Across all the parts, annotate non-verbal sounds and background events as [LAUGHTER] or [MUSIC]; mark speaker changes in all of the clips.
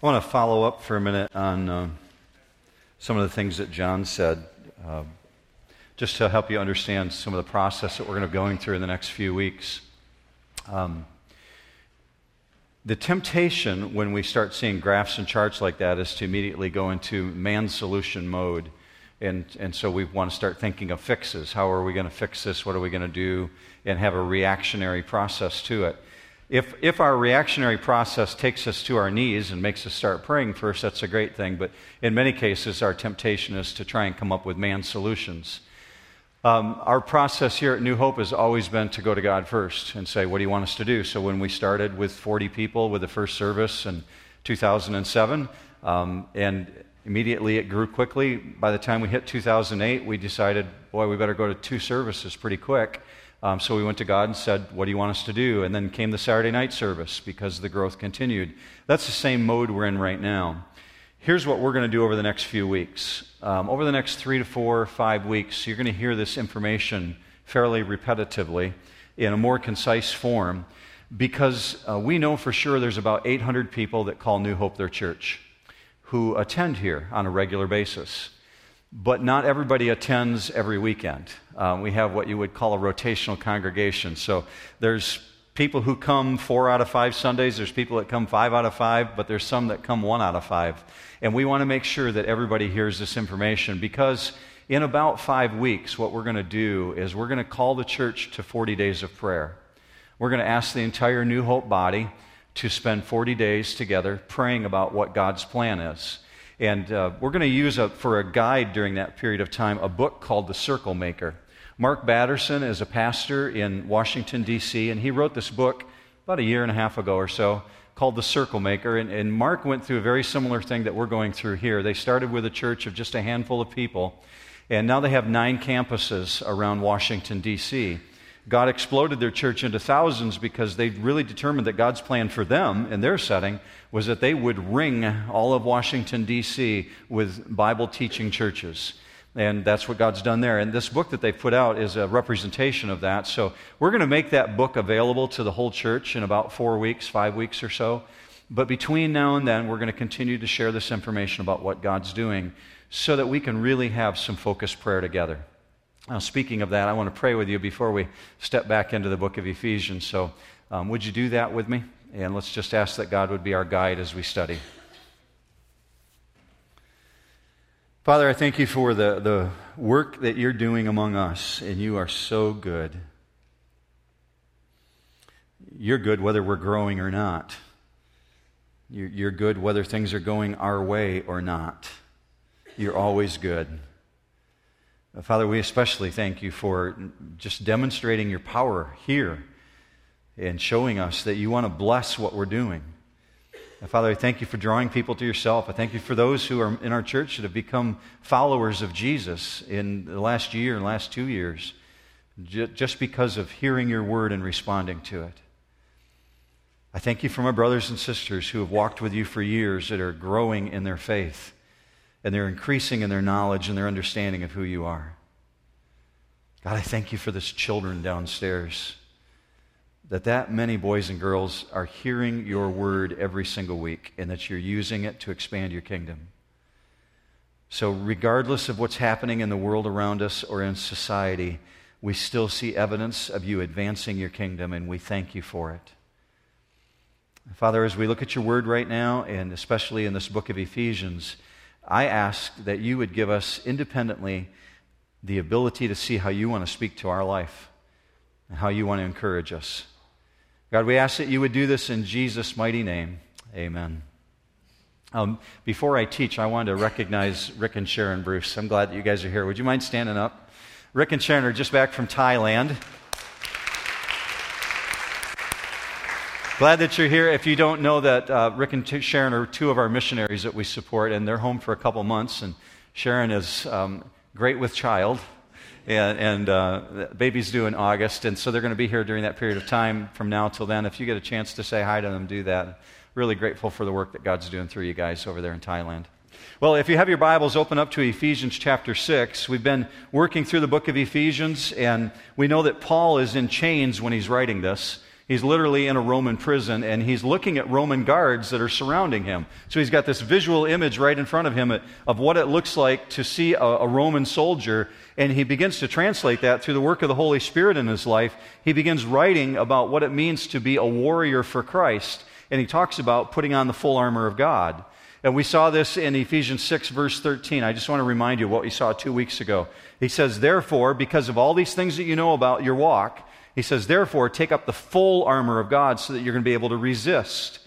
Speaker 1: I want to follow up for a minute on uh, some of the things that John said, uh, just to help you understand some of the process that we're going to be going through in the next few weeks. Um, the temptation when we start seeing graphs and charts like that is to immediately go into man solution mode. And, and so we want to start thinking of fixes. How are we going to fix this? What are we going to do? And have a reactionary process to it. If, if our reactionary process takes us to our knees and makes us start praying first, that's a great thing. But in many cases, our temptation is to try and come up with man solutions. Um, our process here at New Hope has always been to go to God first and say, What do you want us to do? So when we started with 40 people with the first service in 2007, um, and immediately it grew quickly. By the time we hit 2008, we decided, Boy, we better go to two services pretty quick. Um, so we went to God and said, What do you want us to do? And then came the Saturday night service because the growth continued. That's the same mode we're in right now. Here's what we're going to do over the next few weeks. Um, over the next three to four, five weeks, you're going to hear this information fairly repetitively in a more concise form because uh, we know for sure there's about 800 people that call New Hope their church who attend here on a regular basis. But not everybody attends every weekend. Um, we have what you would call a rotational congregation. So there's people who come four out of five Sundays, there's people that come five out of five, but there's some that come one out of five. And we want to make sure that everybody hears this information because in about five weeks, what we're going to do is we're going to call the church to 40 days of prayer. We're going to ask the entire New Hope body to spend 40 days together praying about what God's plan is. And uh, we're going to use a, for a guide during that period of time a book called The Circle Maker. Mark Batterson is a pastor in Washington, D.C., and he wrote this book about a year and a half ago or so called The Circle Maker. And, and Mark went through a very similar thing that we're going through here. They started with a church of just a handful of people, and now they have nine campuses around Washington, D.C. God exploded their church into thousands because they really determined that God's plan for them in their setting was that they would ring all of Washington, D.C. with Bible teaching churches. And that's what God's done there. And this book that they've put out is a representation of that. So we're going to make that book available to the whole church in about four weeks, five weeks or so. But between now and then, we're going to continue to share this information about what God's doing so that we can really have some focused prayer together. Now, speaking of that, I want to pray with you before we step back into the book of Ephesians. So, um, would you do that with me? And let's just ask that God would be our guide as we study. Father, I thank you for the, the work that you're doing among us, and you are so good. You're good whether we're growing or not. You're, you're good whether things are going our way or not. You're always good. Uh, Father, we especially thank you for just demonstrating your power here and showing us that you want to bless what we're doing. And Father, I thank you for drawing people to yourself. I thank you for those who are in our church that have become followers of Jesus in the last year and last two years, just because of hearing your word and responding to it. I thank you for my brothers and sisters who have walked with you for years that are growing in their faith and they're increasing in their knowledge and their understanding of who you are. God, I thank you for this children downstairs. That that many boys and girls are hearing your word every single week and that you're using it to expand your kingdom. So, regardless of what's happening in the world around us or in society, we still see evidence of you advancing your kingdom, and we thank you for it. Father, as we look at your word right now, and especially in this book of Ephesians, I ask that you would give us independently the ability to see how you want to speak to our life and how you want to encourage us. God, we ask that you would do this in Jesus' mighty name. Amen. Um, before I teach, I wanted to recognize Rick and Sharon Bruce. I'm glad that you guys are here. Would you mind standing up? Rick and Sharon are just back from Thailand. Glad that you're here. If you don't know that, uh, Rick and Sharon are two of our missionaries that we support, and they're home for a couple months. And Sharon is um, great with child, and, and uh, baby's due in August, and so they're going to be here during that period of time from now till then. If you get a chance to say hi to them, do that. Really grateful for the work that God's doing through you guys over there in Thailand. Well, if you have your Bibles, open up to Ephesians chapter 6. We've been working through the book of Ephesians, and we know that Paul is in chains when he's writing this. He's literally in a Roman prison and he's looking at Roman guards that are surrounding him. So he's got this visual image right in front of him of what it looks like to see a, a, Roman soldier. And he begins to translate that through the work of the Holy Spirit in his life. He begins writing about what it means to be a warrior for Christ. And he talks about putting on the full armor of God. And we saw this in Ephesians 6, verse 13. I just want to remind you what we saw two weeks ago. He says, Therefore, because of all these things that you know about your walk, he says, Therefore, take up the full armor of God so that you're going to be able to resist.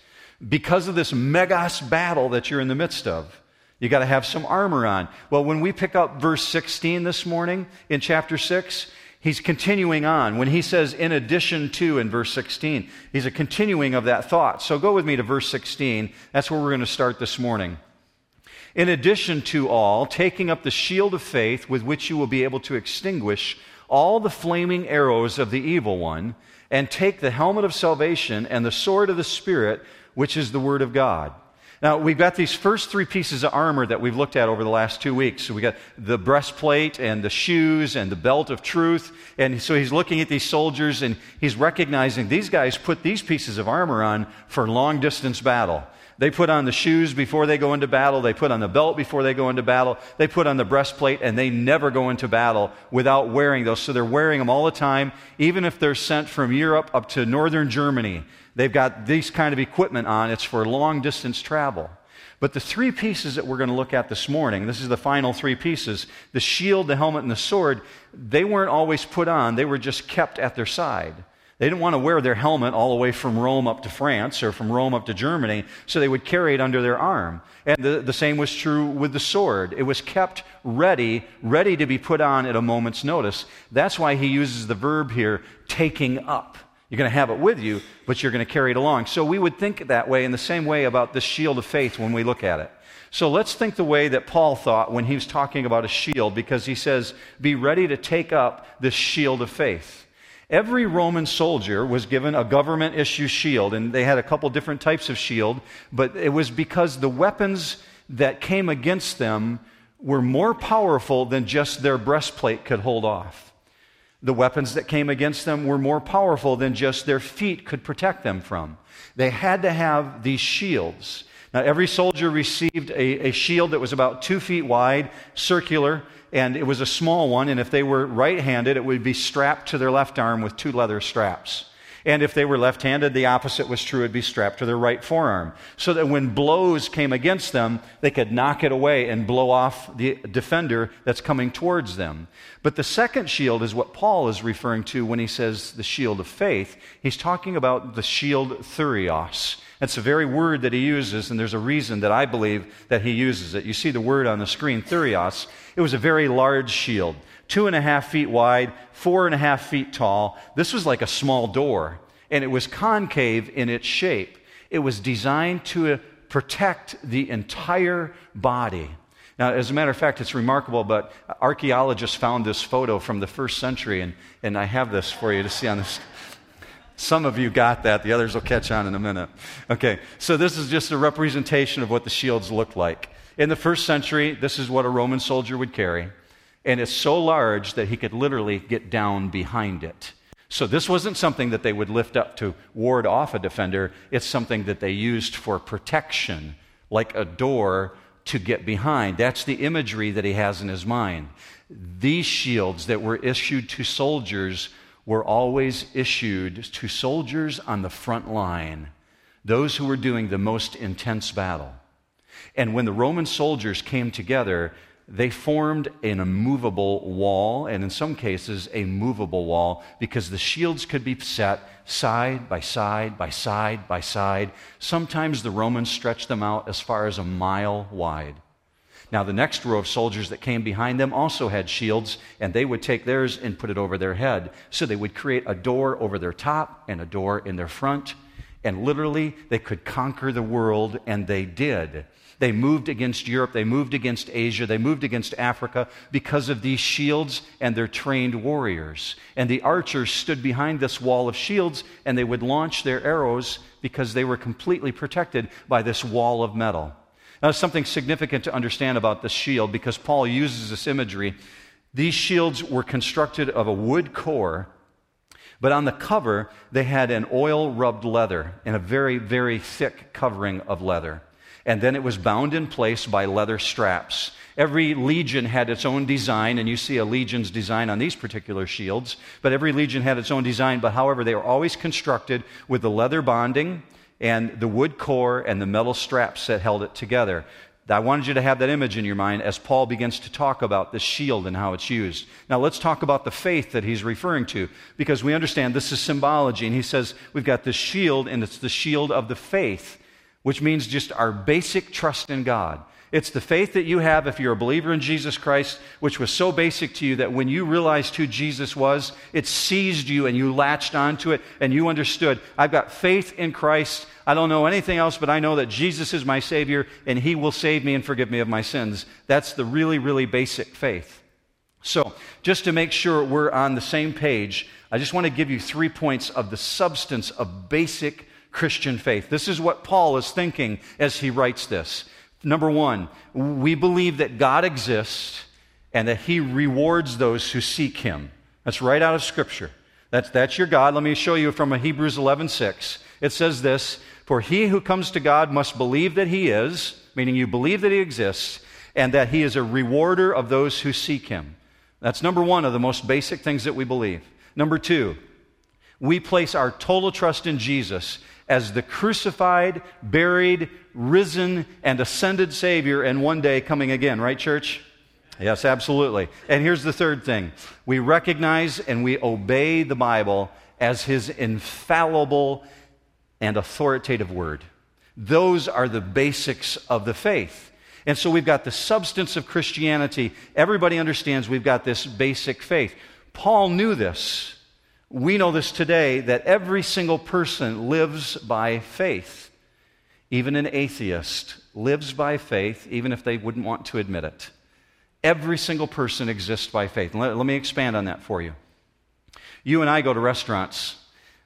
Speaker 1: Because of this megas battle that you're in the midst of, you got to have some armor on. Well, when we pick up verse 16 this morning in chapter 6, he's continuing on. When he says, in addition to, in verse 16, he's a continuing of that thought. So go with me to verse 16. That's where we're going to start this morning. In addition to all, taking up the shield of faith with which you will be able to extinguish all the flaming arrows of the evil one, and take the helmet of salvation and the sword of the Spirit, which is the Word of God. Now, we've got these first three pieces of armor that we've looked at over the last two weeks. So we got the breastplate and the shoes and the belt of truth. And so he's looking at these soldiers and he's recognizing these guys put these pieces of armor on for long distance battle. They put on the shoes before they go into battle. They put on the belt before they go into battle. They put on the breastplate, and they never go into battle without wearing those. So they're wearing them all the time, even if they're sent from Europe up to northern Germany. They've got these kind of equipment on. It's for long distance travel. But the three pieces that we're going to look at this morning, this is the final three pieces the shield, the helmet, and the sword they weren't always put on, they were just kept at their side. They didn't want to wear their helmet all the way from Rome up to France or from Rome up to Germany, so they would carry it under their arm. And the, the same was true with the sword. It was kept ready, ready to be put on at a moment's notice. That's why he uses the verb here, taking up. You're going to have it with you, but you're going to carry it along. So we would think that way in the same way about this shield of faith when we look at it. So let's think the way that Paul thought when he was talking about a shield, because he says, Be ready to take up this shield of faith. Every Roman soldier was given a government issue shield, and they had a couple different types of shield, but it was because the weapons that came against them were more powerful than just their breastplate could hold off. The weapons that came against them were more powerful than just their feet could protect them from. They had to have these shields. Now, every soldier received a, a, shield that was about two feet wide, circular, and it was a small one. And if they were right handed, it would be strapped to their left arm with two leather straps. And if they were left handed, the opposite was true. It'd be strapped to their right forearm. So that when blows came against them, they could knock it away and blow off the defender that's coming towards them. But the second shield is what Paul is referring to when he says the shield of faith. He's talking about the shield thurios. That's the very word that he uses, and there's a reason that I believe that he uses it. You see the word on the screen, thurios. It was a very large shield two and a half feet wide, four and a half feet tall. This was like a small door, and it was concave in its shape. It was designed to protect the entire body. Now, as a matter of fact, it's remarkable, but archaeologists found this photo from the first century, and, and I have this for you to see on this. Some of you got that, the others will catch on in a minute. Okay, so this is just a representation of what the shields looked like. In the first century, this is what a Roman soldier would carry and it's so large that he could literally get down behind it. So this wasn't something that they would lift up to ward off a defender, it's something that they used for protection, like a door to get behind. That's the imagery that he has in his mind. These shields that were issued to soldiers were always issued to soldiers on the front line, those who were doing the most intense battle. And when the Roman soldiers came together, they formed an immovable wall, and in some cases, a movable wall, because the shields could be set side by side by side by side. Sometimes the Romans stretched them out as far as a mile wide. Now, the next row of soldiers that came behind them also had shields, and they would take theirs and put it over their head. So they would create a door over their top and a door in their front. And literally, they could conquer the world, and they did. They moved against Europe, they moved against Asia, they moved against Africa because of these shields and their trained warriors. And the archers stood behind this wall of shields and they would launch their arrows because they were completely protected by this wall of metal. Now, something significant to understand about this shield because Paul uses this imagery. These shields were constructed of a wood core But on the cover, they had an oil rubbed leather and a very, very thick covering of leather. And then it was bound in place by leather straps. Every legion had its own design, and you see a legion's design on these particular shields. But every legion had its own design, but however, they were always constructed with the leather bonding and the wood core and the metal straps that held it together. I wanted you to have that image in your mind as Paul begins to talk about this shield and how it's used. Now, let's talk about the faith that he's referring to, because we understand this is symbology. And he says we've got this shield, and it's the shield of the faith, which means just our basic trust in God. It's the faith that you have if you're a believer in Jesus Christ, which was so basic to you that when you realized who Jesus was, it seized you and you latched onto it and you understood, I've got faith in Christ. I don't know anything else, but I know that Jesus is my Savior and He will save me and forgive me of my sins. That's the really, really basic faith. So, just to make sure we're on the same page, I just want to give you three points of the substance of basic Christian faith. This is what Paul is thinking as he writes this. Number one, we believe that God exists and that He rewards those who seek Him. That's right out of Scripture. That's, that's your God. Let me show you from Hebrews 11 6. It says this For he who comes to God must believe that He is, meaning you believe that He exists, and that He is a rewarder of those who seek Him. That's number one of the most basic things that we believe. Number two, we place our total trust in Jesus as the crucified, buried, risen, and ascended Savior, and one day coming again, right, church? Yes, absolutely. And here's the third thing we recognize and we obey the Bible as His infallible and authoritative word. Those are the basics of the faith. And so we've got the substance of Christianity. Everybody understands we've got this basic faith. Paul knew this. We know this today that every single person lives by faith. Even an atheist lives by faith, even if they wouldn't want to admit it. Every single person exists by faith. Let, let, me expand on that for you. You and I go to restaurants.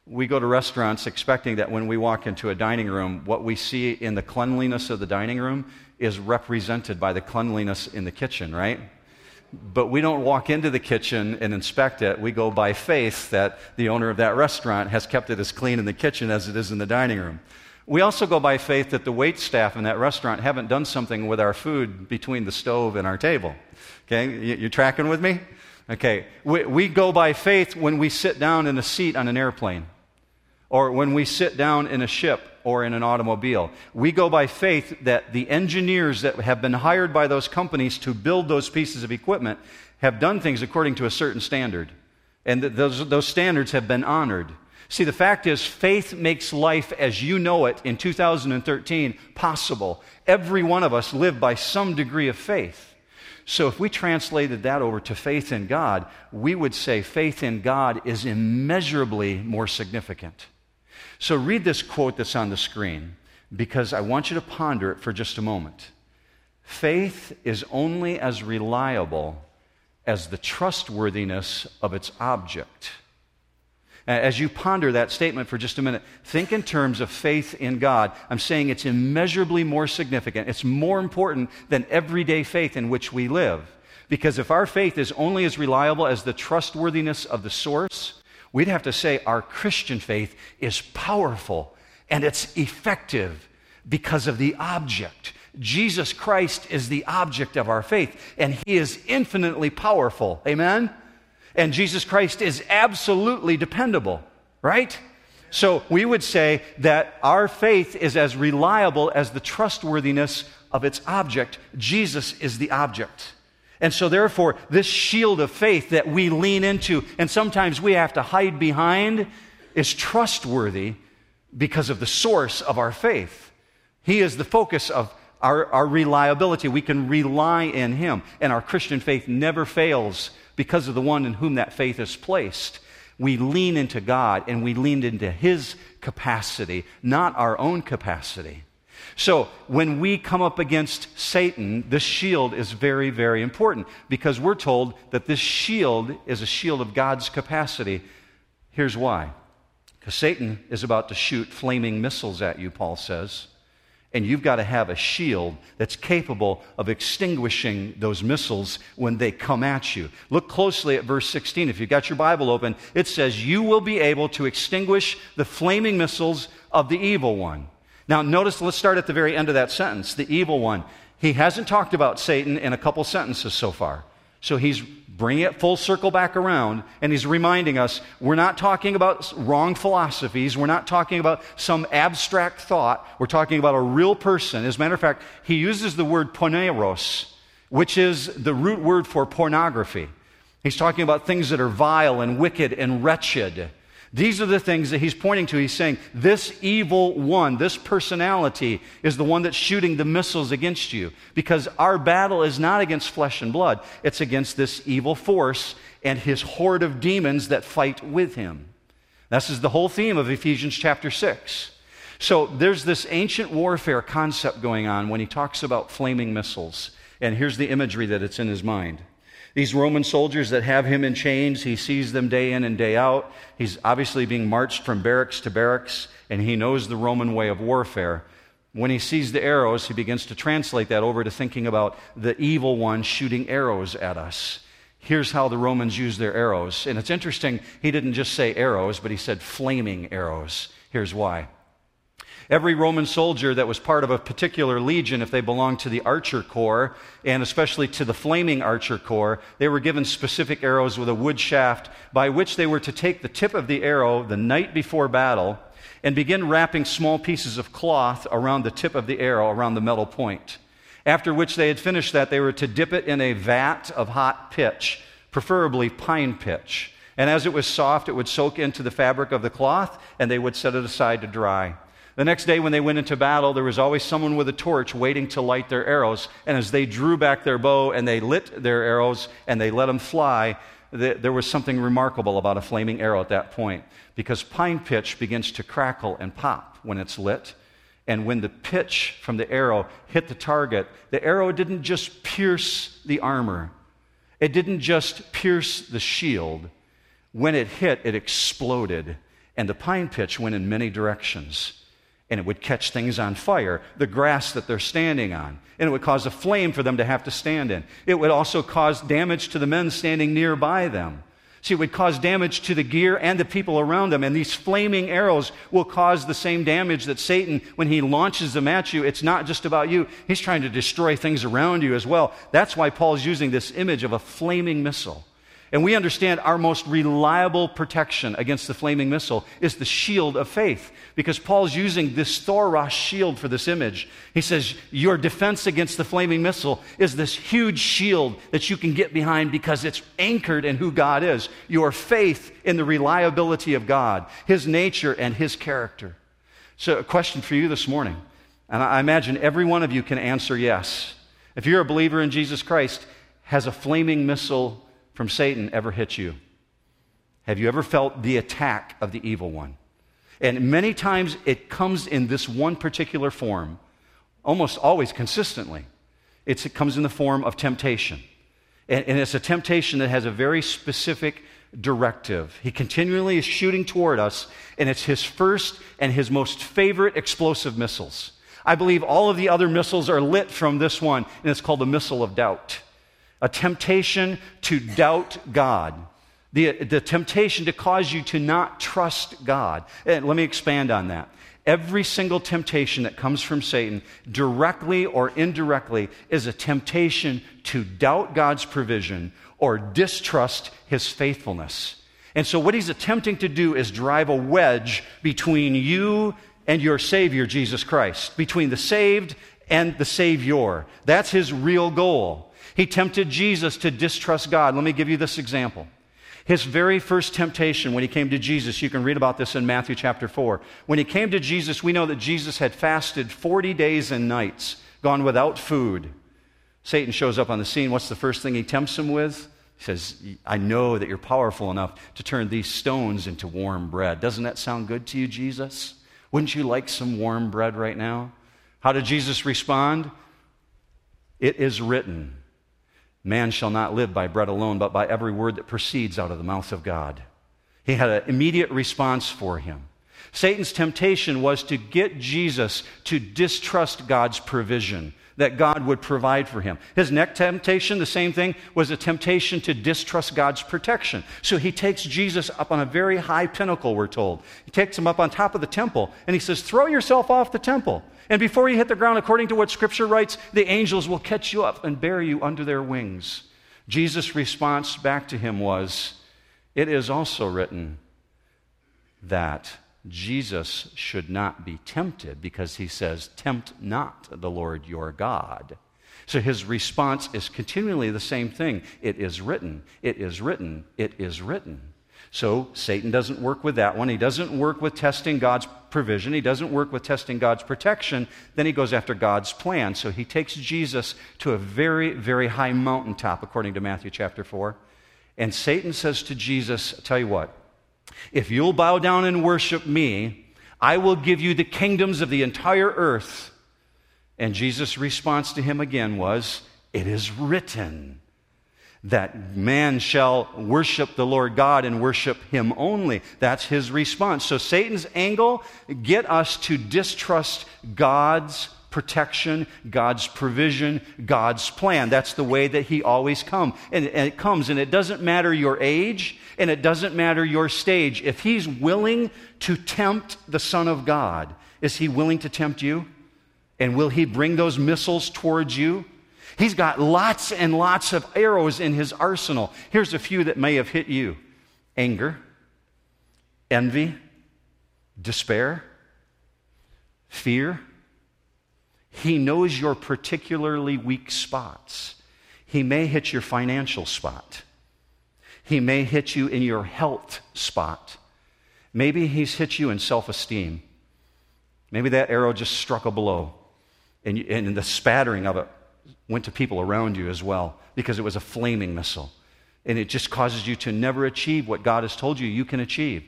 Speaker 1: We go to restaurants expecting that when we walk into a dining room, what we see in the cleanliness of the dining room is represented by the cleanliness in the kitchen, right? But we don't walk into the kitchen and inspect it. We go by faith that the owner of that restaurant has kept it as clean in the kitchen as it is in the dining room. We also go by faith that the wait staff in that restaurant haven't done something with our food between the stove and our table. Okay, you, are tracking with me? Okay, we, we go by faith when we sit down in a seat on an airplane or when we sit down in a ship or in an automobile. We go by faith that the engineers that have been hired by those companies to build those pieces of equipment have done things according to a certain standard, and those, those standards have been honored. See, the fact is, faith makes life as you know it in 2013 possible. Every one of us live by some degree of faith. So, if we translated that over to faith in God, we would say faith in God is immeasurably more significant. So, read this quote that's on the screen because I want you to ponder it for just a moment. Faith is only as reliable as the trustworthiness of its object. As you ponder that statement for just a minute, think in terms of faith in God. I'm saying it's immeasurably more significant. It's more important than everyday faith in which we live. Because if our faith is only as reliable as the trustworthiness of the source, we'd have to say our Christian faith is powerful and it's effective because of the object. Jesus Christ is the object of our faith, and He is infinitely powerful. Amen? and Jesus Christ is absolutely dependable, right? So we would say that our faith is as reliable as the trustworthiness of its object. Jesus is the object. And so, therefore, this shield of faith that we lean into and sometimes we have to hide behind is trustworthy because of the source of our faith. He is the focus of our, our reliability. We can rely in Him. And our Christian faith never fails because of the one in whom that faith is placed. We lean into God and we lean into His capacity, not our own capacity. So, when we come up against Satan, this shield is very, very important because we're told that this shield is a shield of God's capacity. Here's why because Satan is about to shoot flaming missiles at you, Paul says. And you've got to have a shield that's capable of extinguishing those missiles when they come at you. Look closely at verse 16. If you've got your Bible open, it says, You will be able to extinguish the flaming missiles of the evil one. Now, notice, let's start at the very end of that sentence the evil one. He hasn't talked about Satan in a couple sentences so far. So he's bringing it full circle back around, and he's reminding us we're not talking about wrong philosophies. We're not talking about some abstract thought. We're talking about a real person. As a matter of fact, he uses the word poneros, which is the root word for pornography. He's talking about things that are vile and wicked and wretched. These are the things that he's pointing to. He's saying, This evil one, this personality, is the one that's shooting the missiles against you. Because our battle is not against flesh and blood, it's against this evil force and his horde of demons that fight with him. This is the whole theme of Ephesians chapter 6. So there's this ancient warfare concept going on when he talks about flaming missiles. And here's the imagery that it's in his mind. These Roman soldiers that have him in chains, he sees them day in and day out. He's obviously being marched from barracks to barracks, and he knows the Roman way of warfare. When he sees the arrows, he begins to translate that over to thinking about the evil one shooting arrows at us. Here's how the Romans used their arrows. And it's interesting, he didn't just say arrows, but he said flaming arrows. Here's why. Every Roman soldier that was part of a particular legion, if they belonged to the archer corps, and especially to the flaming archer corps, they were given specific arrows with a wood shaft by which they were to take the tip of the arrow the night before battle and begin wrapping small pieces of cloth around the tip of the arrow, around the metal point. After which they had finished that, they were to dip it in a vat of hot pitch, preferably pine pitch. And as it was soft, it would soak into the fabric of the cloth, and they would set it aside to dry. The next day, when they went into battle, there was always someone with a torch waiting to light their arrows. And as they drew back their bow and they lit their arrows and they let them fly, there was something remarkable about a flaming arrow at that point because pine pitch begins to crackle and pop when it's lit. And when the pitch from the arrow hit the target, the arrow didn't just pierce the armor, it didn't just pierce the shield. When it hit, it exploded, and the pine pitch went in many directions and it would catch things on fire, the grass that they're standing on, and it would cause a flame for them to have to stand in. It would also cause damage to the men standing nearby them. See, it would cause damage to the gear and the people around them, and these flaming arrows will cause the same damage that Satan, when he launches them at you, it's not just about you. He's trying to destroy things around you as well. That's why Paul's using this image of a flaming missile. And we understand our most reliable protection against the flaming missile is the shield of faith. Because Paul's using this Thoros shield for this image. He says, Your defense against the flaming missile is this huge shield that you can get behind because it's anchored in who God is. Your faith in the reliability of God, His nature, and His character. So, a question for you this morning. And I imagine every one of you can answer yes. If you're a believer in Jesus Christ, has a flaming missile from Satan ever hit you? Have you ever felt the attack of the evil one? And many times it comes in this one particular form, almost always consistently. It's, it comes in the form of temptation. And, and it's a temptation that has a very specific directive. He continually is shooting toward us, and it's his first and his most favorite explosive missiles. I believe all of the other missiles are lit from this one, and it's called the missile of doubt a temptation to doubt God, the, the temptation to cause you to not trust God. And let me expand on that. Every single temptation that comes from Satan, directly or indirectly, is a temptation to doubt God's provision or distrust his faithfulness. And so, what he's attempting to do is drive a wedge between you and your Savior, Jesus Christ, between the saved and the Savior. That's his real goal. He tempted Jesus to distrust God. Let me give you this example. His very first temptation when he came to Jesus, you can read about this in Matthew chapter 4. When he came to Jesus, we know that Jesus had fasted 40 days and nights, gone without food. Satan shows up on the scene. What's the first thing he tempts him with? He says, I know that you're powerful enough to turn these stones into warm bread. Doesn't that sound good to you, Jesus? Wouldn't you like some warm bread right now? How did Jesus respond? It is written. Man shall not live by bread alone, but by every word that proceeds out of the mouth of God. He had an immediate response for him. Satan's temptation was to get Jesus to distrust God's provision, that God would provide for him. His next temptation, the same thing, was a temptation to distrust God's protection. So he takes Jesus up on a very high pinnacle, we're told. He takes him up on top of the temple, and he says, Throw yourself off the temple. And before you hit the ground, according to what Scripture writes, the angels will catch you up and bear you under their wings. Jesus' response back to him was, It is also written that Jesus should not be tempted because he says, Tempt not the Lord your God. So his response is continually the same thing. It is written, it is written, it is written. So Satan doesn't work with that one. He doesn't work with testing God's provision. He doesn't work with testing God's protection. Then he goes after God's plan. So he takes Jesus to a very, very high mountaintop, according to Matthew chapter 4. And Satan says to Jesus, Tell you what, if you'll bow down and worship me, I will give you the kingdoms of the entire earth. And Jesus' response to him again was, It is written that man shall worship the Lord God and worship him only. That's his response. So Satan's angle, get us to distrust God's protection, God's provision, God's plan. That's the way that he always come. And, and it comes, and it doesn't matter your age, and it doesn't matter your stage. If he's willing to tempt the Son of God, is he willing to tempt you? And will he bring those missiles towards you? He's got lots and lots of arrows in his arsenal. Here's a few that may have hit you anger, envy, despair, fear. He knows your particularly weak spots. He may hit your financial spot. He may hit you in your health spot. Maybe he's hit you in self esteem. Maybe that arrow just struck a blow, and, and the spattering of it went to people around you as well because it was a flaming missile. And it just causes you to never achieve what God has told you you can achieve.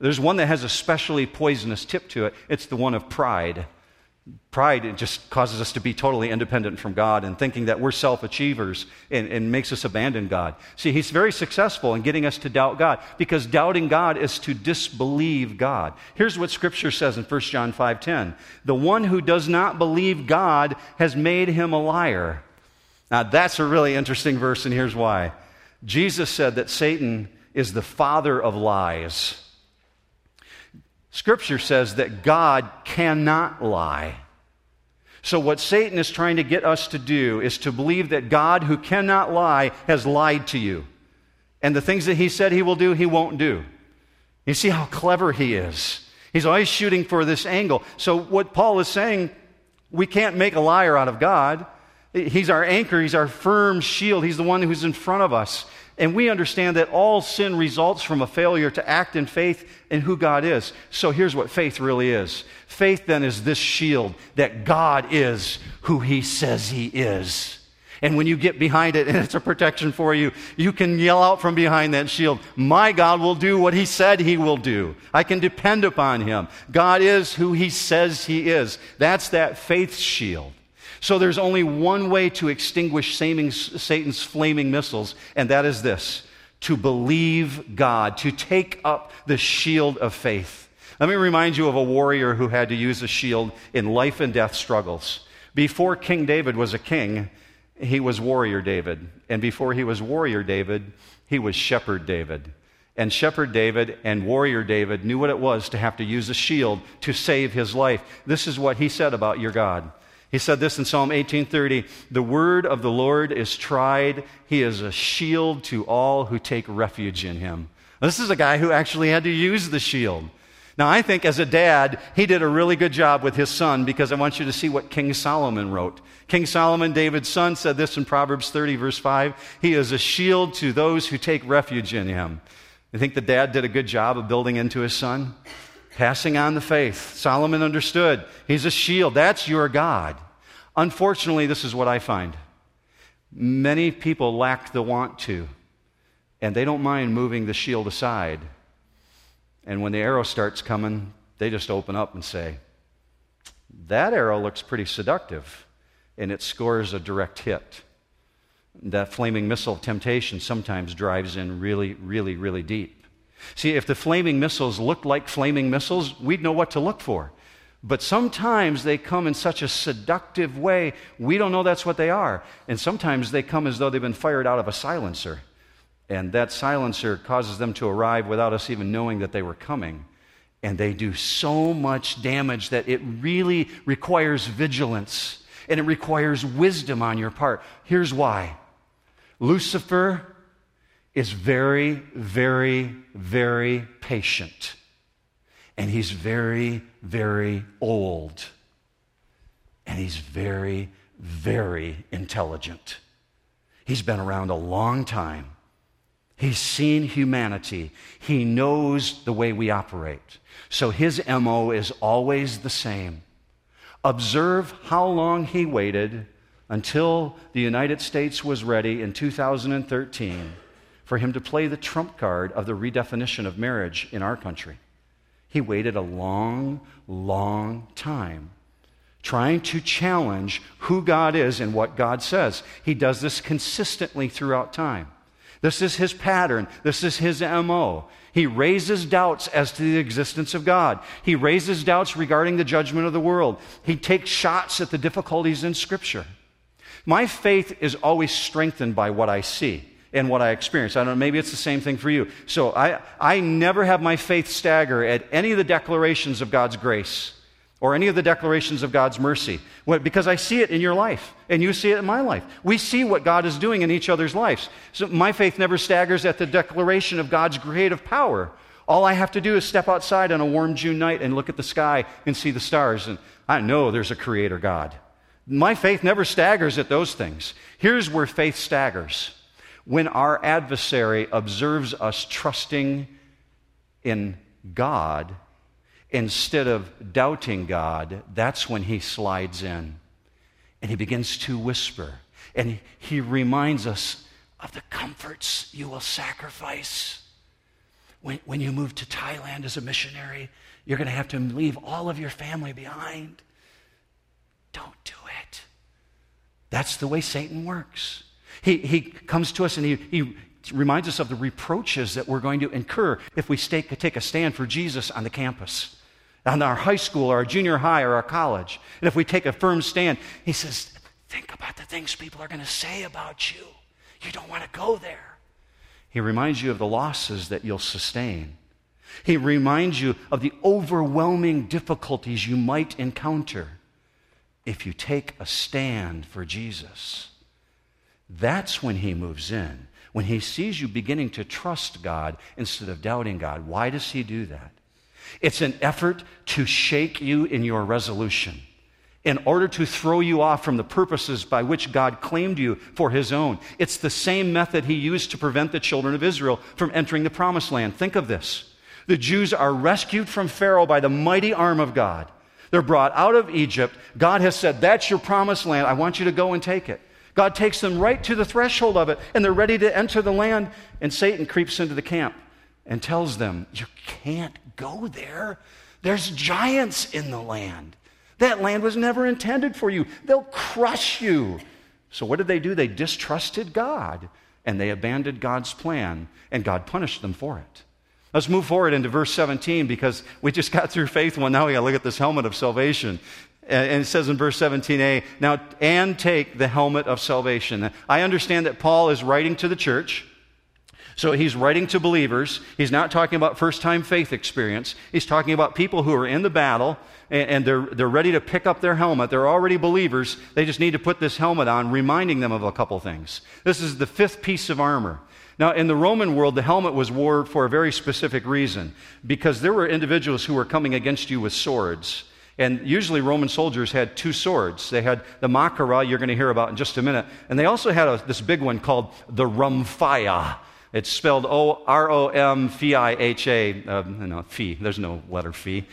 Speaker 1: There's one that has a specially poisonous tip to it it's the one of pride. Pride just causes us to be totally independent from God and thinking that we're self achievers and, and, makes us abandon God. See, he's very successful in getting us to doubt God because doubting God is to disbelieve God. Here's what Scripture says in 1 John 5:10. The one who does not believe God has made him a liar. Now that's a really interesting verse, and here's why. Jesus said that Satan is the father of lies. Scripture says that God cannot lie. So, what Satan is trying to get us to do is to believe that God, who cannot lie, has lied to you. And the things that he said he will do, he won't do. You see how clever he is. He's always shooting for this angle. So, what Paul is saying, we can't make a liar out of God. He's our anchor, he's our firm shield, he's the one who's in front of us. And we understand that all sin results from a failure to act in faith in who God is. So here's what faith really is faith then is this shield that God is who He says He is. And when you get behind it [LAUGHS] and it's a protection for you, you can yell out from behind that shield, My God will do what He said He will do. I can depend upon Him. God is who He says He is. That's that faith shield. So there's only one way to extinguish Satan's flaming missiles, and that is this to believe God, to take up the shield of faith. Let me remind you of a warrior who had to use a shield in life and death struggles. Before King David was a king, he was warrior David. And before he was warrior David, he was shepherd David. And shepherd David and warrior David knew what it was to have to use a shield to save his life. This is what he said about your God. He said this in Psalm 18:30, "The word of the Lord is tried; he is a shield to all who take refuge in him." This is a guy who actually had to use the shield. Now, I think as a dad, he did a really good job with his son because I want you to see what King Solomon wrote. King Solomon, David's son, said this in Proverbs 30, verse 5 He is a shield to those who take refuge in him. I think the dad did a good job of building into his son? Passing on the faith. Solomon understood. He's a shield. That's your God. Unfortunately, this is what I find. Many people lack the want to, and they don't mind moving the shield aside. And when the arrow starts coming, they just open up and say, That arrow looks pretty seductive, and it scores a direct hit. That flaming missile of temptation sometimes drives in really, really, really deep. See, if the flaming missiles looked like flaming missiles, we'd know what to look for. But sometimes they come in such a seductive way, we don't know that's what they are. And sometimes they come as though they've been fired out of a silencer. And that silencer causes them to arrive without us even knowing that they were coming. And they do so much damage that it really requires vigilance and it requires wisdom on your part. Here's why Lucifer is very, very, very patient. And he's very, very old. And he's very, very intelligent. He's been around a long time. He's seen humanity. He knows the way we operate. So his MO is always the same. Observe how long he waited until the United States was ready in 2013 for him to play the trump card of the redefinition of marriage in our country. He waited a long, long time trying to challenge who God is and what God says. He does this consistently throughout time. This is his pattern. This is his MO. He raises doubts as to the existence of God. He raises doubts regarding the judgment of the world. He takes shots at the difficulties in Scripture. My faith is always strengthened by what I see and what I experience. I don't know, maybe it's the same thing for you. So I, I never have my faith stagger at any of the declarations of God's grace or any of the declarations of God's mercy because I see it in your life and you see it in my life. We see what God is doing in each other's lives. So my faith never staggers at the declaration of God's creative power. All I have to do is step outside on a warm June night and look at the sky and see the stars, and I know there's a creator God. My faith never staggers at those things. Here's where faith staggers when our adversary observes us trusting in God instead of doubting God, that's when he slides in and he begins to whisper and he reminds us of the comforts you will sacrifice. When, when you move to Thailand as a missionary, you're going to have to leave all of your family behind. Don't do it. That's the way Satan works. He, he comes to us and he, he reminds us of the reproaches that we're going to incur if we stay, take a stand for Jesus on the campus, on our high school or our junior high or our college. And if we take a firm stand, he says, Think about the things people are going to say about you. You don't want to go there. He reminds you of the losses that you'll sustain. He reminds you of the overwhelming difficulties you might encounter if you take a stand for Jesus. That's when he moves in. When he sees you beginning to trust God instead of doubting God. Why does he do that? It's an effort to shake you in your resolution in order to throw you off from the purposes by which God claimed you for his own. It's the same method he used to prevent the children of Israel from entering the promised land. Think of this. The Jews are rescued from Pharaoh by the mighty arm of God. They're brought out of Egypt. God has said, That's your promised land. I want you to go and take it. God takes them right to the threshold of it, and they're ready to enter the land. And Satan creeps into the camp and tells them, You can't go there. There's giants in the land. That land was never intended for you. They'll crush you. So, what did they do? They distrusted God and they abandoned God's plan, and God punished them for it. Let's move forward into verse 17 because we just got through faith one. Now we got to look at this helmet of salvation. And it says in verse 17a, now, and take the helmet of salvation. I understand that Paul is writing to the church. So he's writing to believers. He's not talking about first time faith experience. He's talking about people who are in the battle and, they're, they're ready to pick up their helmet. They're already believers. They just need to put this helmet on, reminding them of a couple things. This is the fifth piece of armor. Now, in the Roman world, the helmet was worn for a very specific reason because there were individuals who were coming against you with swords. And usually, Roman soldiers had two swords. They had the machaira, you're going to hear about in just a minute, and they also had a, this big one called the rhomphaia. It's spelled O R O M P I H A. Uh, no, phi. There's no letter phi.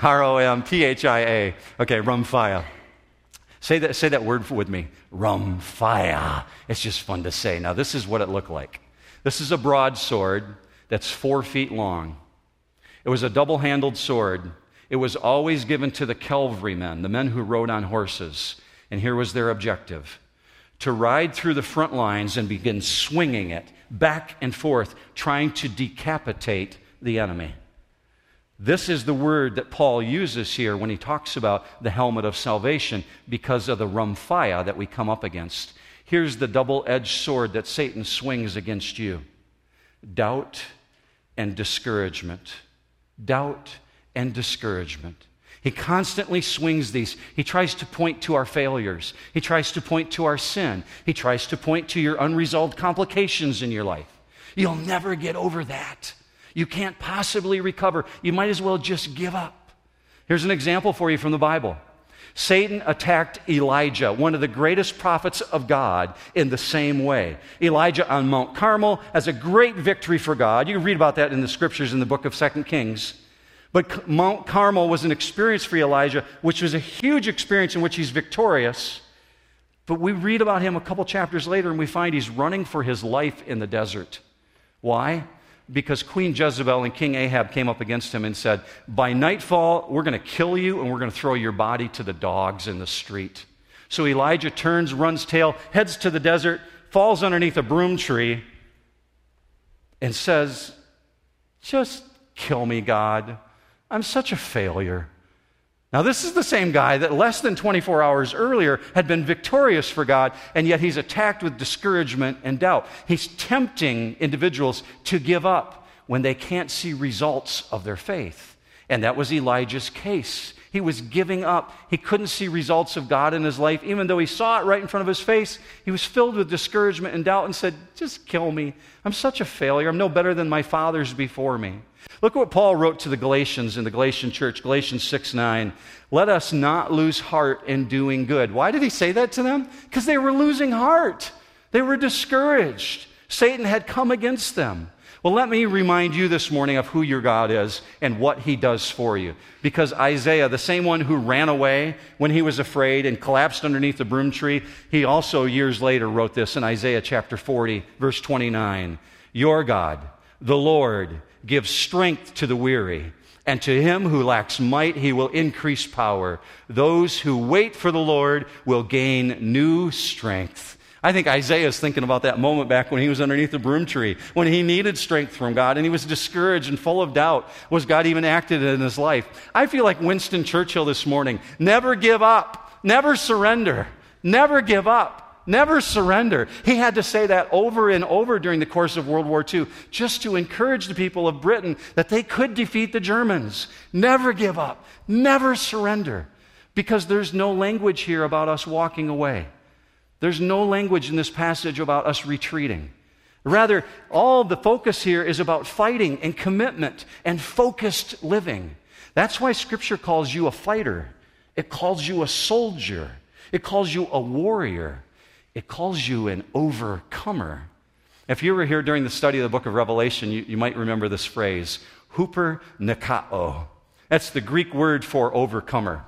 Speaker 1: R O M P H I A. Okay, rhomphaia. Say that, say that word with me. Rhomphaia. It's just fun to say. Now, this is what it looked like. This is a broadsword that's four feet long. It was a double handled sword. It was always given to the cavalrymen, the men who rode on horses. And here was their objective
Speaker 2: to ride through the front lines and begin swinging it back and forth, trying to decapitate the enemy. This is the word that Paul uses here when he talks about the helmet of salvation because of the rhomphaia that we come up against. Here's the double edged sword that Satan swings against you doubt and discouragement. Doubt and discouragement. He constantly swings these. He tries to point to our failures. He tries to point to our sin. He tries to point to your unresolved complications in your life. You'll never get over that. You can't possibly recover. You might as well just give up. Here's an example for you from the Bible. Satan attacked Elijah, one of the greatest prophets of God, in the same way. Elijah on Mount Carmel has a great victory for God. You can read about that in the scriptures in the book of Second Kings. But Mount Carmel was an experience for Elijah, which was a huge experience in which he's victorious. But we read about him a couple chapters later and we find he's running for his life in the desert. Why? Because Queen Jezebel and King Ahab came up against him and said, By nightfall, we're going to kill you and we're going to throw your body to the dogs in the street. So Elijah turns, runs tail, heads to the desert, falls underneath a broom tree, and says, Just kill me, God. I'm such a failure. Now, this is the same guy that less than 24 hours earlier had been victorious for God, and yet he's attacked with discouragement and doubt. He's tempting individuals to give up when they can't see results of their faith. And that was Elijah's case. He was giving up. He couldn't see results of God in his life. Even though he saw it right in front of his face, he was filled with discouragement and doubt and said, Just kill me. I'm such a failure. I'm no better than my fathers before me. Look at what Paul wrote to the Galatians in the Galatian church, Galatians 6 9. Let us not lose heart in doing good. Why did he say that to them? Because they were losing heart. They were discouraged. Satan had come against them. Well, let me remind you this morning of who your God is and what he does for you. Because Isaiah, the same one who ran away when he was afraid and collapsed underneath the broom tree, he also years later wrote this in Isaiah chapter 40, verse 29. Your God, the Lord, gives strength to the weary, and to him who lacks might, he will increase power. Those who wait for the Lord will gain new strength. I think Isaiah is thinking about that moment back when he was underneath the broom tree, when he needed strength from God and he was discouraged and full of doubt. Was God even acted in his life? I feel like Winston Churchill this morning. Never give up, never surrender, never give up. Never surrender. He had to say that over and over during the course of World War II, just to encourage the people of Britain that they could defeat the Germans. Never give up. Never surrender. Because there's no language here about us walking away. There's no language in this passage about us retreating. Rather, all the focus here is about fighting and commitment and focused living. That's why Scripture calls you a fighter, it calls you a soldier, it calls you a warrior it calls you an overcomer. If you were here during the study of the book of Revelation, you, you might remember this phrase, huper nikao. That's the Greek word for overcomer.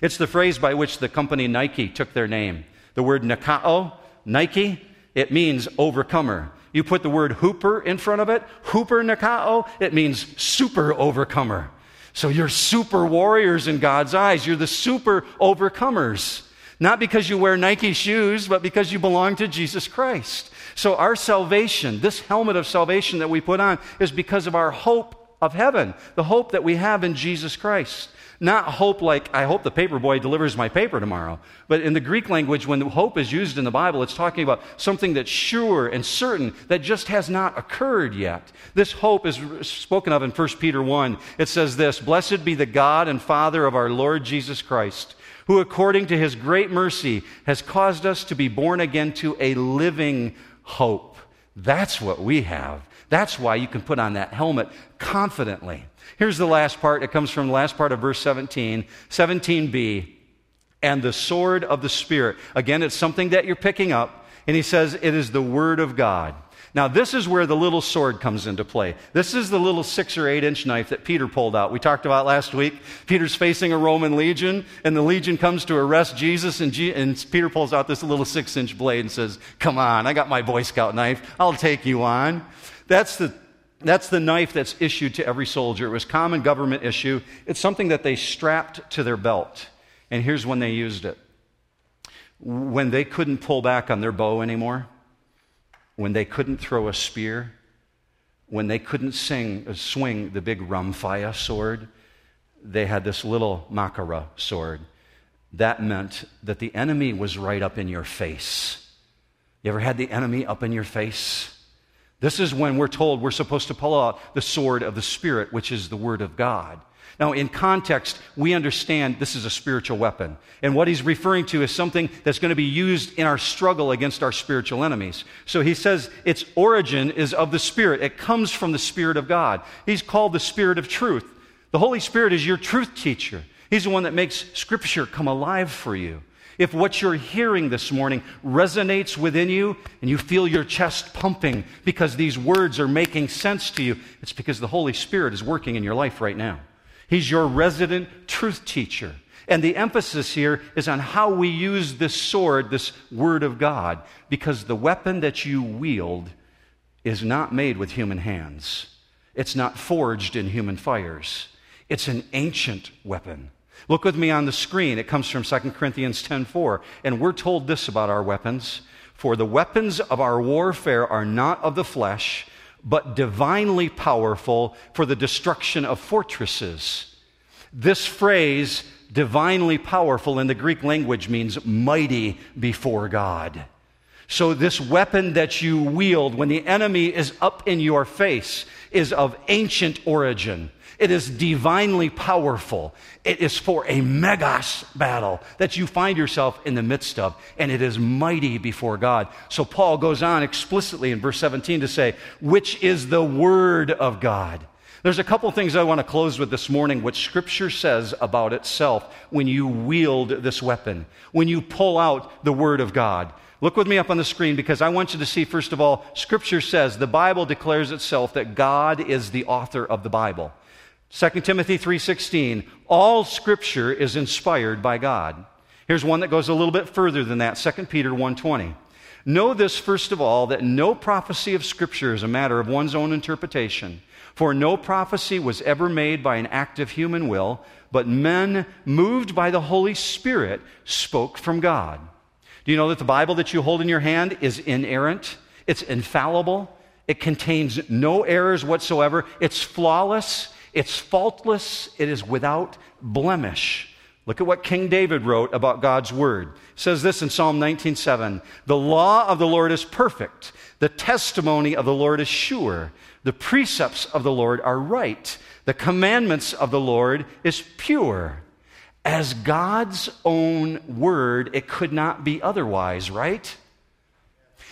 Speaker 2: It's the phrase by which the company Nike took their name. The word nikao, Nike, it means overcomer. You put the word hooper in front of it, hooper nikao, it means super overcomer. So you're super warriors in God's eyes. You're the super overcomers. Not because you wear Nike shoes, but because you belong to Jesus Christ. So our salvation, this helmet of salvation that we put on, is because of our hope of heaven, the hope that we have in Jesus Christ. Not hope like, I hope the paper boy delivers my paper tomorrow. But in the Greek language, when hope is used in the Bible, it's talking about something that's sure and certain that just has not occurred yet. This hope is spoken of in 1 Peter 1. It says this Blessed be the God and Father of our Lord Jesus Christ who according to his great mercy has caused us to be born again to a living hope. That's what we have. That's why you can put on that helmet confidently. Here's the last part. It comes from the last part of verse 17, 17b. And the sword of the Spirit. Again, it's something that you're picking up. And he says it is the word of God. Now, this is where the little sword comes into play. This is the little six or eight inch knife that Peter pulled out. We talked about last week. Peter's facing a Roman legion, and the legion comes to arrest Jesus, and, and Peter pulls out this little six inch blade and says, Come on, I got my Boy Scout knife. I'll take you on. That's the that's the knife that's issued to every soldier. It was common government issue. It's something that they strapped to their belt. And here's when they used it. when they couldn't pull back on their bow anymore, when they couldn't throw a spear, when they couldn't sing, uh, swing the big rhomphaia sword, they had this little Machaira sword. That meant that the enemy was right up in your face. You ever had the enemy up in your face? This is when we're told we're supposed to pull out the sword of the Spirit, which is the Word of God. Now, in context, we understand this is a spiritual weapon. And what he's referring to is something that's going to be used in our struggle against our spiritual enemies. So he says its origin is of the Spirit, it comes from the Spirit of God. He's called the Spirit of truth. The Holy Spirit is your truth teacher, He's the one that makes Scripture come alive for you. If what you're hearing this morning resonates within you and you feel your chest pumping because these words are making sense to you, it's because the Holy Spirit is working in your life right now. He's your resident truth teacher. And the emphasis here is on how we use this sword, this word of God, because the weapon that you wield is not made with human hands. It's not forged in human fires. It's an ancient weapon. Look with me on the screen. It comes from 2 Corinthians 10:4, and we're told this about our weapons, for the weapons of our warfare are not of the flesh, but divinely powerful for the destruction of fortresses. This phrase, divinely powerful, in the Greek language means mighty before God. So, this weapon that you wield when the enemy is up in your face is of ancient origin. It is divinely powerful. It is for a megas battle that you find yourself in the midst of, and it is mighty before God. So Paul goes on explicitly in verse 17 to say, which is the word of God. There's a couple things I want to close with this morning, which Scripture says about itself when you wield this weapon, when you pull out the Word of God. Look with me up on the screen because I want you to see, first of all, Scripture says the Bible declares itself that God is the author of the Bible. 2 Timothy 3:16 all scripture is inspired by God. Here's one that goes a little bit further than that 2 Peter 1:20 Know this first of all that no prophecy of scripture is a matter of one's own interpretation for no prophecy was ever made by an act of human will but men moved by the Holy Spirit spoke from God. Do you know that the Bible that you hold in your hand is inerrant? It's infallible. It contains no errors whatsoever. It's flawless. It's faultless, it is without blemish. Look at what King David wrote about God's word. It says this in Psalm 19:7, "The law of the Lord is perfect, the testimony of the Lord is sure, the precepts of the Lord are right, the commandments of the Lord is pure." As God's own word, it could not be otherwise, right?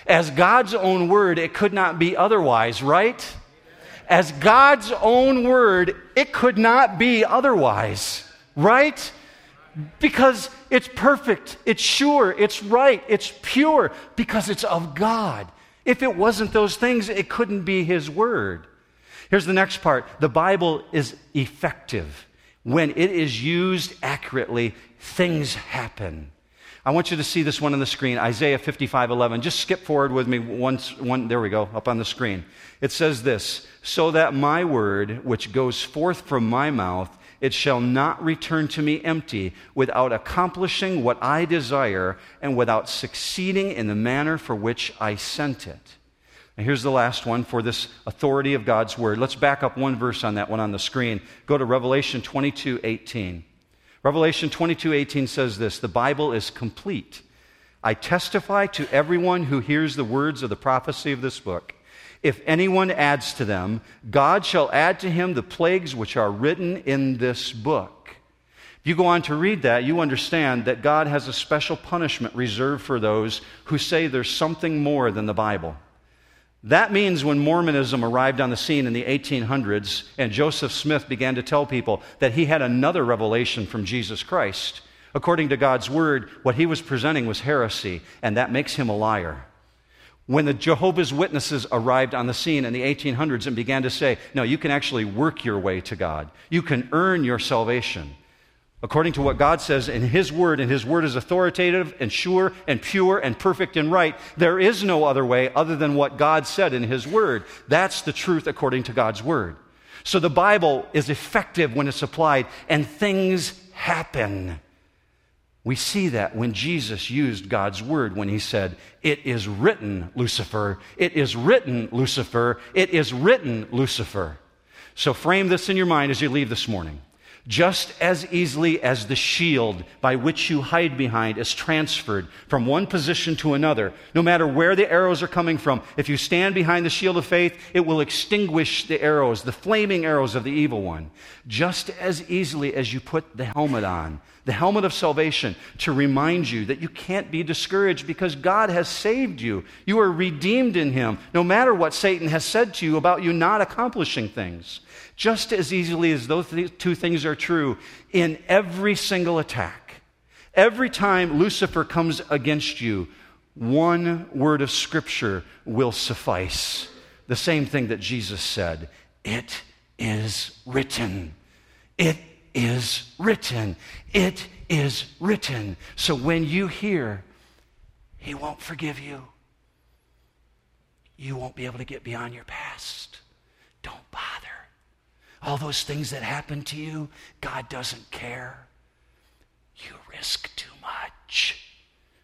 Speaker 2: As God's own word, it could not be otherwise, right? As God's own word, it could not be otherwise, right? Because it's perfect, it's sure, it's right, it's pure, because it's of God. If it wasn't those things, it couldn't be His word. Here's the next part the Bible is effective. When it is used accurately, things happen. I want you to see this one on the screen, Isaiah 55 11. Just skip forward with me once, one, there we go, up on the screen. It says this So that my word, which goes forth from my mouth, it shall not return to me empty, without accomplishing what I desire, and without succeeding in the manner for which I sent it. And here's the last one for this authority of God's word. Let's back up one verse on that one on the screen. Go to Revelation 22 18. Revelation 22:18 says this, "The Bible is complete. I testify to everyone who hears the words of the prophecy of this book. If anyone adds to them, God shall add to him the plagues which are written in this book." If you go on to read that, you understand that God has a special punishment reserved for those who say there's something more than the Bible. That means when Mormonism arrived on the scene in the 1800s and Joseph Smith began to tell people that he had another revelation from Jesus Christ, according to God's word, what he was presenting was heresy, and that makes him a liar. When the Jehovah's Witnesses arrived on the scene in the 1800s and began to say, no, you can actually work your way to God, you can earn your salvation according to what God says in His Word, and His Word is authoritative and sure and pure and perfect and right, there is no other way other than what God said in His Word. That's the truth according to God's Word. So the Bible is effective when it's applied, and things happen We see that when Jesus used God's word when he said, It is written, Lucifer. It is written, Lucifer. It is written, Lucifer. So frame this in your mind as you leave this morning. Just as easily as the shield by which you hide behind is transferred from one position to another, no matter where the arrows are coming from, if you stand behind the shield of faith, it will extinguish the arrows, the flaming arrows of the evil one. Just as easily as you put the helmet on, the helmet of salvation, to remind you that you can't be discouraged because God has saved you. You are redeemed in Him, no matter what Satan has said to you about you not accomplishing things just as easily as those two things are true in every single attack. Every time Lucifer comes against you, one word of Scripture will suffice. The same thing that Jesus said It is written. It is written. It is written. So when you hear, He won't forgive you, you won't be able to get beyond your past. Don't bother. All those things that happen to you, God doesn't care. You risk too much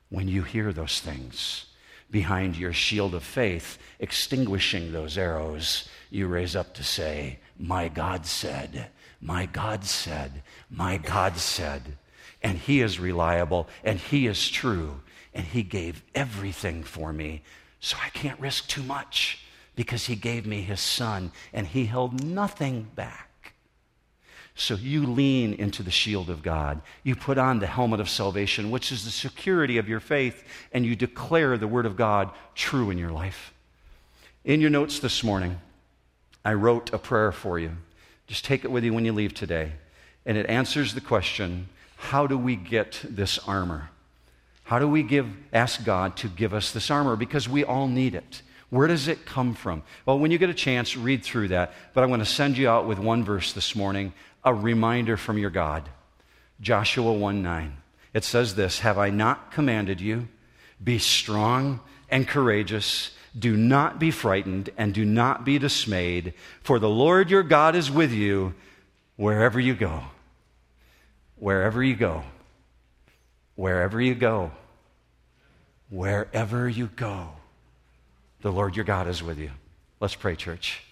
Speaker 2: when you hear those things. Behind your shield of faith, extinguishing those arrows, you raise up to say, My God said, My God said, My God said. And He is reliable and He is true and He gave everything for me, so I can't risk too much because he gave me his son and he held nothing back. So you lean into the shield of God. You put on the helmet of salvation, which is the security of your faith, and you declare the word of God true in your life. In your notes this morning, I wrote a prayer for you. Just take it with you when you leave today. And it answers the question how do we get this armor? How do we give, ask God to give us this armor? Because we all need it. Where does it come from? Well, when you get a chance, read through that. But I'm going to send you out with one verse this morning, a reminder from your God. Joshua 1 9. It says this Have I not commanded you? Be strong and courageous. Do not be frightened and do not be dismayed, for the Lord your God is with you wherever you go. Wherever you go. Wherever you go. Wherever you go. The Lord your God is with you. Let's pray, church.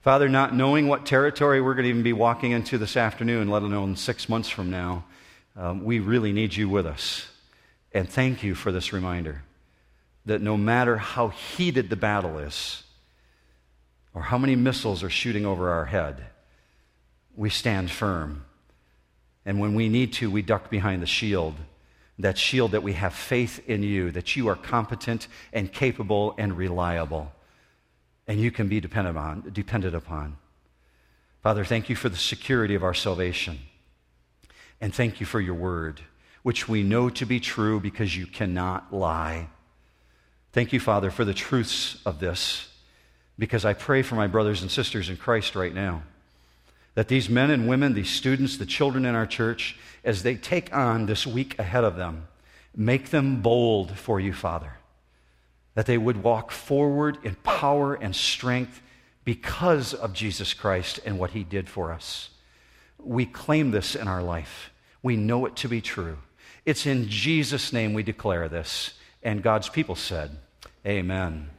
Speaker 2: Father, not knowing what territory we're going to even be walking into this afternoon, let alone six months from now, um, we really need you with us. And thank you for this reminder that no matter how heated the battle is, or how many missiles are shooting over our head, we stand firm. And when we need to, we duck behind the shield that shield that we have faith in you, that you are competent and capable and reliable, and you can be dependent on. Dependent upon. Father, thank you for the security of our salvation. And thank you for your word, which we know to be true because you cannot lie. Thank you, Father, for the truths of this, because I pray for my brothers and sisters in Christ right now that these men and women, these students, the children in our church, as they take on this week ahead of them, make them bold for you, Father. That they would walk forward in power and strength because of Jesus Christ and what he did for us. We claim this in our life. We know it to be true. It's in Jesus' name we declare this. And God's people said, Amen.